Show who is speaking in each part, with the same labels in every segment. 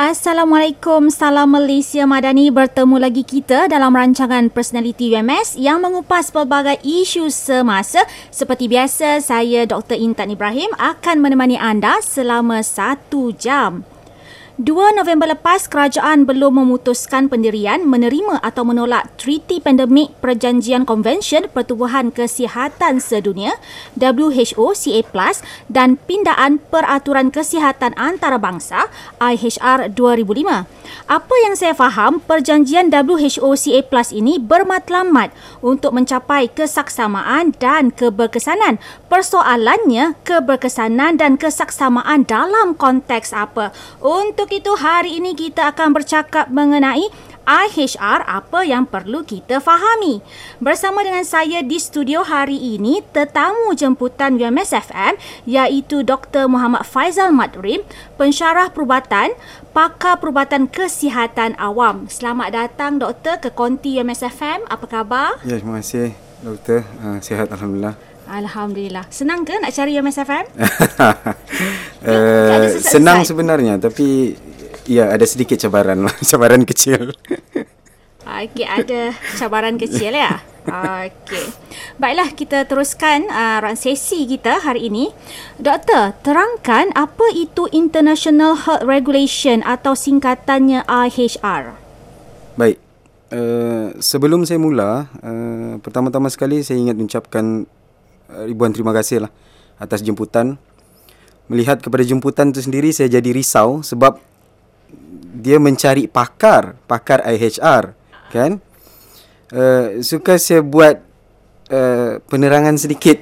Speaker 1: Assalamualaikum, salam Malaysia Madani. Bertemu lagi kita dalam rancangan Personality UMS yang mengupas pelbagai isu semasa. Seperti biasa, saya Dr. Intan Ibrahim akan menemani anda selama satu jam. 2 November lepas, kerajaan belum memutuskan pendirian, menerima atau menolak Treaty Pandemic Perjanjian Convention Pertubuhan Kesihatan Sedunia WHO CA+ dan pindaan Peraturan Kesihatan Antarabangsa IHR 2005. Apa yang saya faham, perjanjian WHO CA+ ini bermatlamat untuk mencapai kesaksamaan dan keberkesanan. Persoalannya, keberkesanan dan kesaksamaan dalam konteks apa? Untuk untuk itu hari ini kita akan bercakap mengenai IHR apa yang perlu kita fahami. Bersama dengan saya di studio hari ini tetamu jemputan UMS FM iaitu Dr. Muhammad Faizal Madrim, pensyarah perubatan, pakar perubatan kesihatan awam. Selamat datang doktor ke konti UMS FM. Apa khabar?
Speaker 2: Ya, terima kasih doktor. Uh, sihat alhamdulillah.
Speaker 1: Alhamdulillah. Senang ke nak cari UMSFM?
Speaker 2: uh, senang sebenarnya tapi ya ada sedikit cabaran lah. cabaran kecil.
Speaker 1: Okey, ada cabaran kecil ya. Okey. Baiklah kita teruskan uh, sesi kita hari ini. Doktor, terangkan apa itu International Health Regulation atau singkatannya IHR?
Speaker 2: Baik. Uh, sebelum saya mula, uh, pertama-tama sekali saya ingat mengucapkan ribuan terima kasih lah atas jemputan. Melihat kepada jemputan itu sendiri saya jadi risau sebab dia mencari pakar, pakar IHR, kan? Uh, suka saya buat uh, penerangan sedikit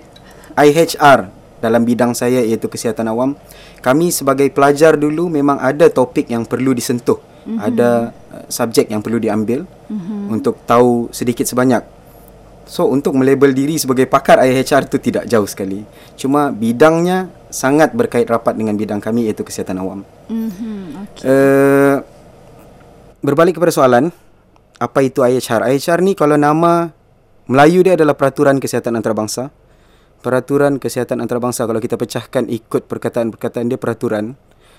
Speaker 2: IHR dalam bidang saya iaitu kesihatan awam. Kami sebagai pelajar dulu memang ada topik yang perlu disentuh. Mm-hmm. Ada uh, subjek yang perlu diambil mm-hmm. untuk tahu sedikit sebanyak So untuk melabel diri sebagai pakar IHR itu tidak jauh sekali. Cuma bidangnya sangat berkait rapat dengan bidang kami iaitu kesihatan awam. Mm-hmm. Okay. Uh, eh, berbalik kepada soalan, apa itu IHR? IHR ni kalau nama Melayu dia adalah Peraturan Kesihatan Antarabangsa. Peraturan Kesihatan Antarabangsa kalau kita pecahkan ikut perkataan-perkataan dia peraturan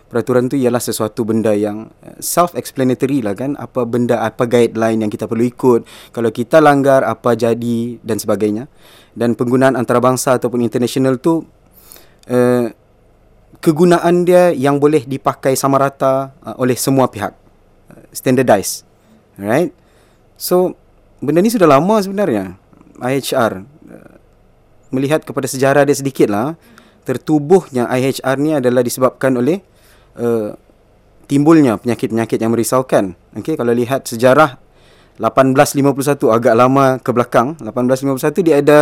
Speaker 2: peraturan tu ialah sesuatu benda yang eh, self-explanatory lah kan. Apa benda apa guideline yang kita perlu ikut. Kalau kita langgar apa jadi dan sebagainya. Dan penggunaan antarabangsa ataupun international tu uh, kegunaan dia yang boleh dipakai sama rata uh, oleh semua pihak. Uh, standardized right so benda ni sudah lama sebenarnya IHR uh, melihat kepada sejarah dia sedikit lah tertubuhnya IHR ni adalah disebabkan oleh uh, timbulnya penyakit-penyakit yang merisaukan. Okey, kalau lihat sejarah 1851 agak lama ke belakang, 1851 dia ada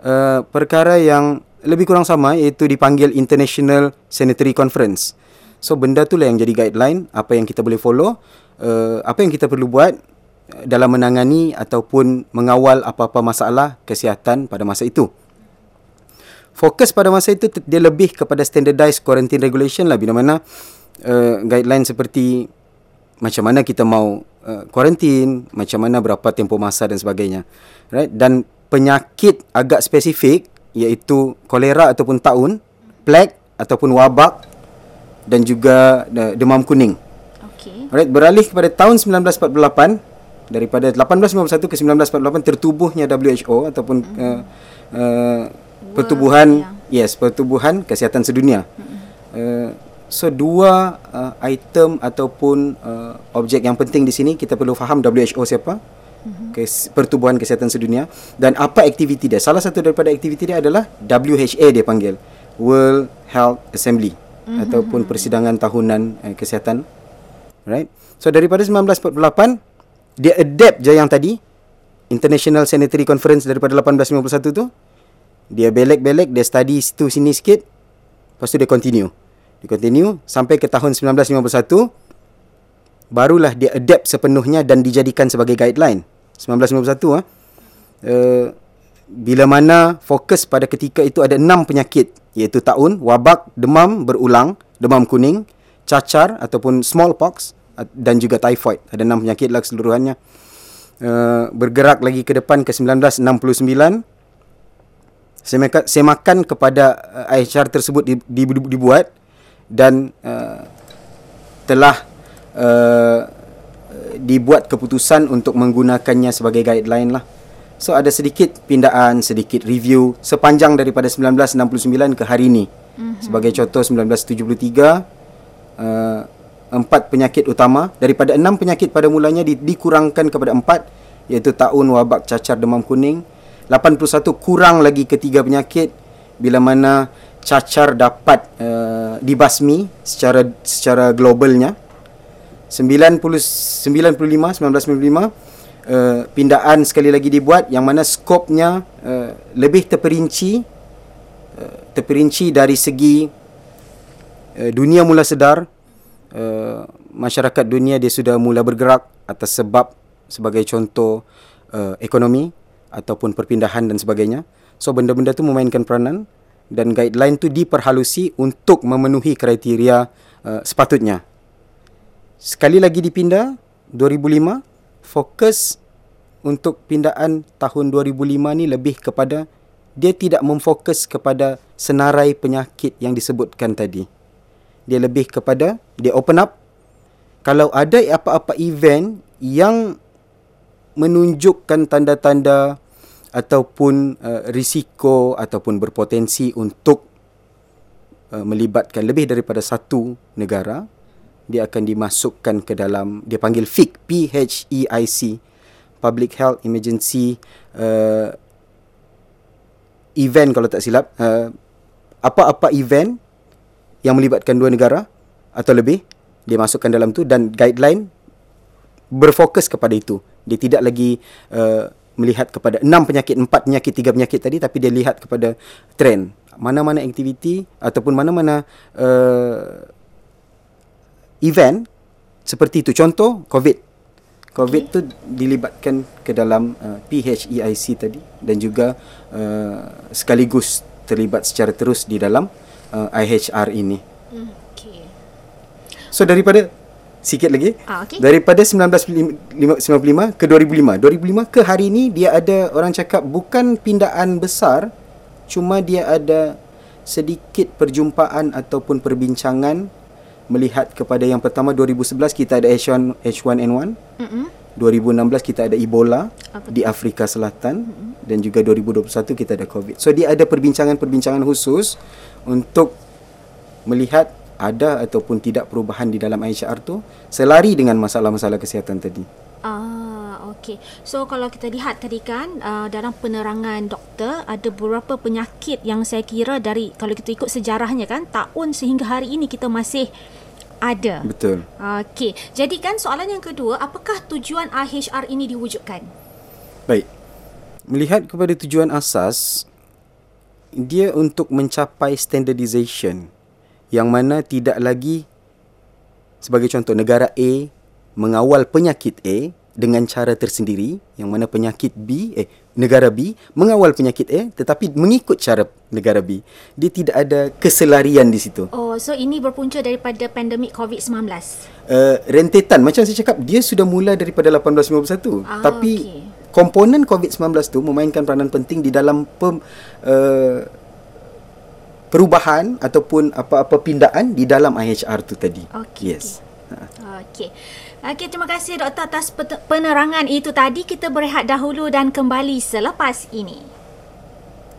Speaker 2: uh, perkara yang lebih kurang sama iaitu dipanggil International Sanitary Conference. So benda tu lah yang jadi guideline apa yang kita boleh follow, uh, apa yang kita perlu buat dalam menangani ataupun mengawal apa-apa masalah kesihatan pada masa itu. Fokus pada masa itu dia lebih kepada standardized quarantine regulation lah bila mana uh, guideline seperti macam mana kita mau uh, macam mana berapa tempoh masa dan sebagainya. Right? Dan penyakit agak spesifik iaitu kolera ataupun taun, plague ataupun wabak dan juga uh, demam kuning. Okay. Right? Beralih kepada tahun 1948 daripada 1851 ke 1948 tertubuhnya WHO ataupun uh, uh, pertubuhan yes pertubuhan kesihatan sedunia. Mm-hmm. Uh, So dua uh, item ataupun uh, objek yang penting di sini kita perlu faham WHO siapa? Mm-hmm. Kes, pertubuhan kesihatan sedunia dan apa aktiviti dia. Salah satu daripada aktiviti dia adalah WHA dia panggil World Health Assembly mm-hmm. ataupun persidangan tahunan uh, kesihatan. Right? So daripada 1948 dia adapt je yang tadi International Sanitary Conference daripada 1851 tu dia belek-belek dia study situ sini sikit lepas tu dia continue dia continue sampai ke tahun 1951 barulah dia adapt sepenuhnya dan dijadikan sebagai guideline 1951 ah uh, bila mana fokus pada ketika itu ada enam penyakit iaitu taun, wabak, demam berulang, demam kuning, cacar ataupun smallpox dan juga typhoid. Ada enam penyakit lah keseluruhannya. Uh, bergerak lagi ke depan ke 1969 semakan kepada uh, IHR tersebut dibuat dan uh, telah uh, dibuat keputusan untuk menggunakannya sebagai guideline lah. So ada sedikit pindaan, sedikit review sepanjang daripada 1969 ke hari ini. Mm-hmm. Sebagai contoh 1973 uh, empat penyakit utama daripada enam penyakit pada mulanya di, dikurangkan kepada empat iaitu taun, wabak, cacar, demam kuning. 81 kurang lagi ketiga penyakit bila mana cacar dapat uh, dibasmi secara secara globalnya. 90 95 1995 uh, pindaan sekali lagi dibuat yang mana skopnya uh, lebih terperinci uh, terperinci dari segi uh, dunia mula sedar uh, masyarakat dunia dia sudah mula bergerak atas sebab sebagai contoh uh, ekonomi ataupun perpindahan dan sebagainya. So benda-benda tu memainkan peranan dan guideline tu diperhalusi untuk memenuhi kriteria uh, sepatutnya. Sekali lagi dipindah 2005 fokus untuk pindaan tahun 2005 ni lebih kepada dia tidak memfokus kepada senarai penyakit yang disebutkan tadi. Dia lebih kepada dia open up. Kalau ada apa-apa event yang menunjukkan tanda-tanda ataupun uh, risiko ataupun berpotensi untuk uh, melibatkan lebih daripada satu negara dia akan dimasukkan ke dalam dia panggil FIC P H E I C Public Health Emergency uh, event kalau tak silap uh, apa-apa event yang melibatkan dua negara atau lebih dia masukkan dalam tu dan guideline berfokus kepada itu dia tidak lagi uh, melihat kepada enam penyakit empat penyakit tiga penyakit tadi tapi dia lihat kepada trend mana-mana aktiviti ataupun mana-mana uh, event seperti itu. Contoh COVID. COVID okay. tu dilibatkan ke dalam uh, PHEIC tadi dan juga uh, sekaligus terlibat secara terus di dalam uh, IHR ini. Hmm, okay. So daripada sikit lagi ah, okay. daripada 1995 ke 2005. 2005 ke hari ini dia ada orang cakap bukan pindaan besar cuma dia ada sedikit perjumpaan ataupun perbincangan melihat kepada yang pertama 2011 kita ada H1 H1N1. Mm-hmm. 2016 kita ada Ebola Apa di Afrika Selatan mm-hmm. dan juga 2021 kita ada COVID. So dia ada perbincangan-perbincangan khusus untuk melihat ada ataupun tidak perubahan di dalam IHR tu selari dengan masalah-masalah kesihatan tadi.
Speaker 1: Ah, okey. So kalau kita lihat tadi kan uh, dalam penerangan doktor ada beberapa penyakit yang saya kira dari kalau kita ikut sejarahnya kan tahun sehingga hari ini kita masih ada.
Speaker 2: Betul.
Speaker 1: Okey. Jadi kan soalan yang kedua, apakah tujuan IHR ini diwujudkan?
Speaker 2: Baik. Melihat kepada tujuan asas, dia untuk mencapai standardization yang mana tidak lagi sebagai contoh negara A mengawal penyakit A dengan cara tersendiri yang mana penyakit B eh negara B mengawal penyakit A tetapi mengikut cara negara B. Dia tidak ada keselarian di situ.
Speaker 1: Oh so ini berpunca daripada pandemik COVID-19
Speaker 2: uh, rentetan. Macam saya cakap dia sudah mula daripada 1851 ah, tapi okay. komponen COVID-19 tu memainkan peranan penting di dalam pem, uh, perubahan ataupun apa-apa pindaan di dalam IHR tu tadi
Speaker 1: okay, yes okey Okey, terima kasih doktor atas penerangan itu tadi. Kita berehat dahulu dan kembali selepas ini.